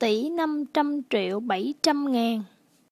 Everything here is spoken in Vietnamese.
tỷ năm trăm triệu bảy trăm ngàn.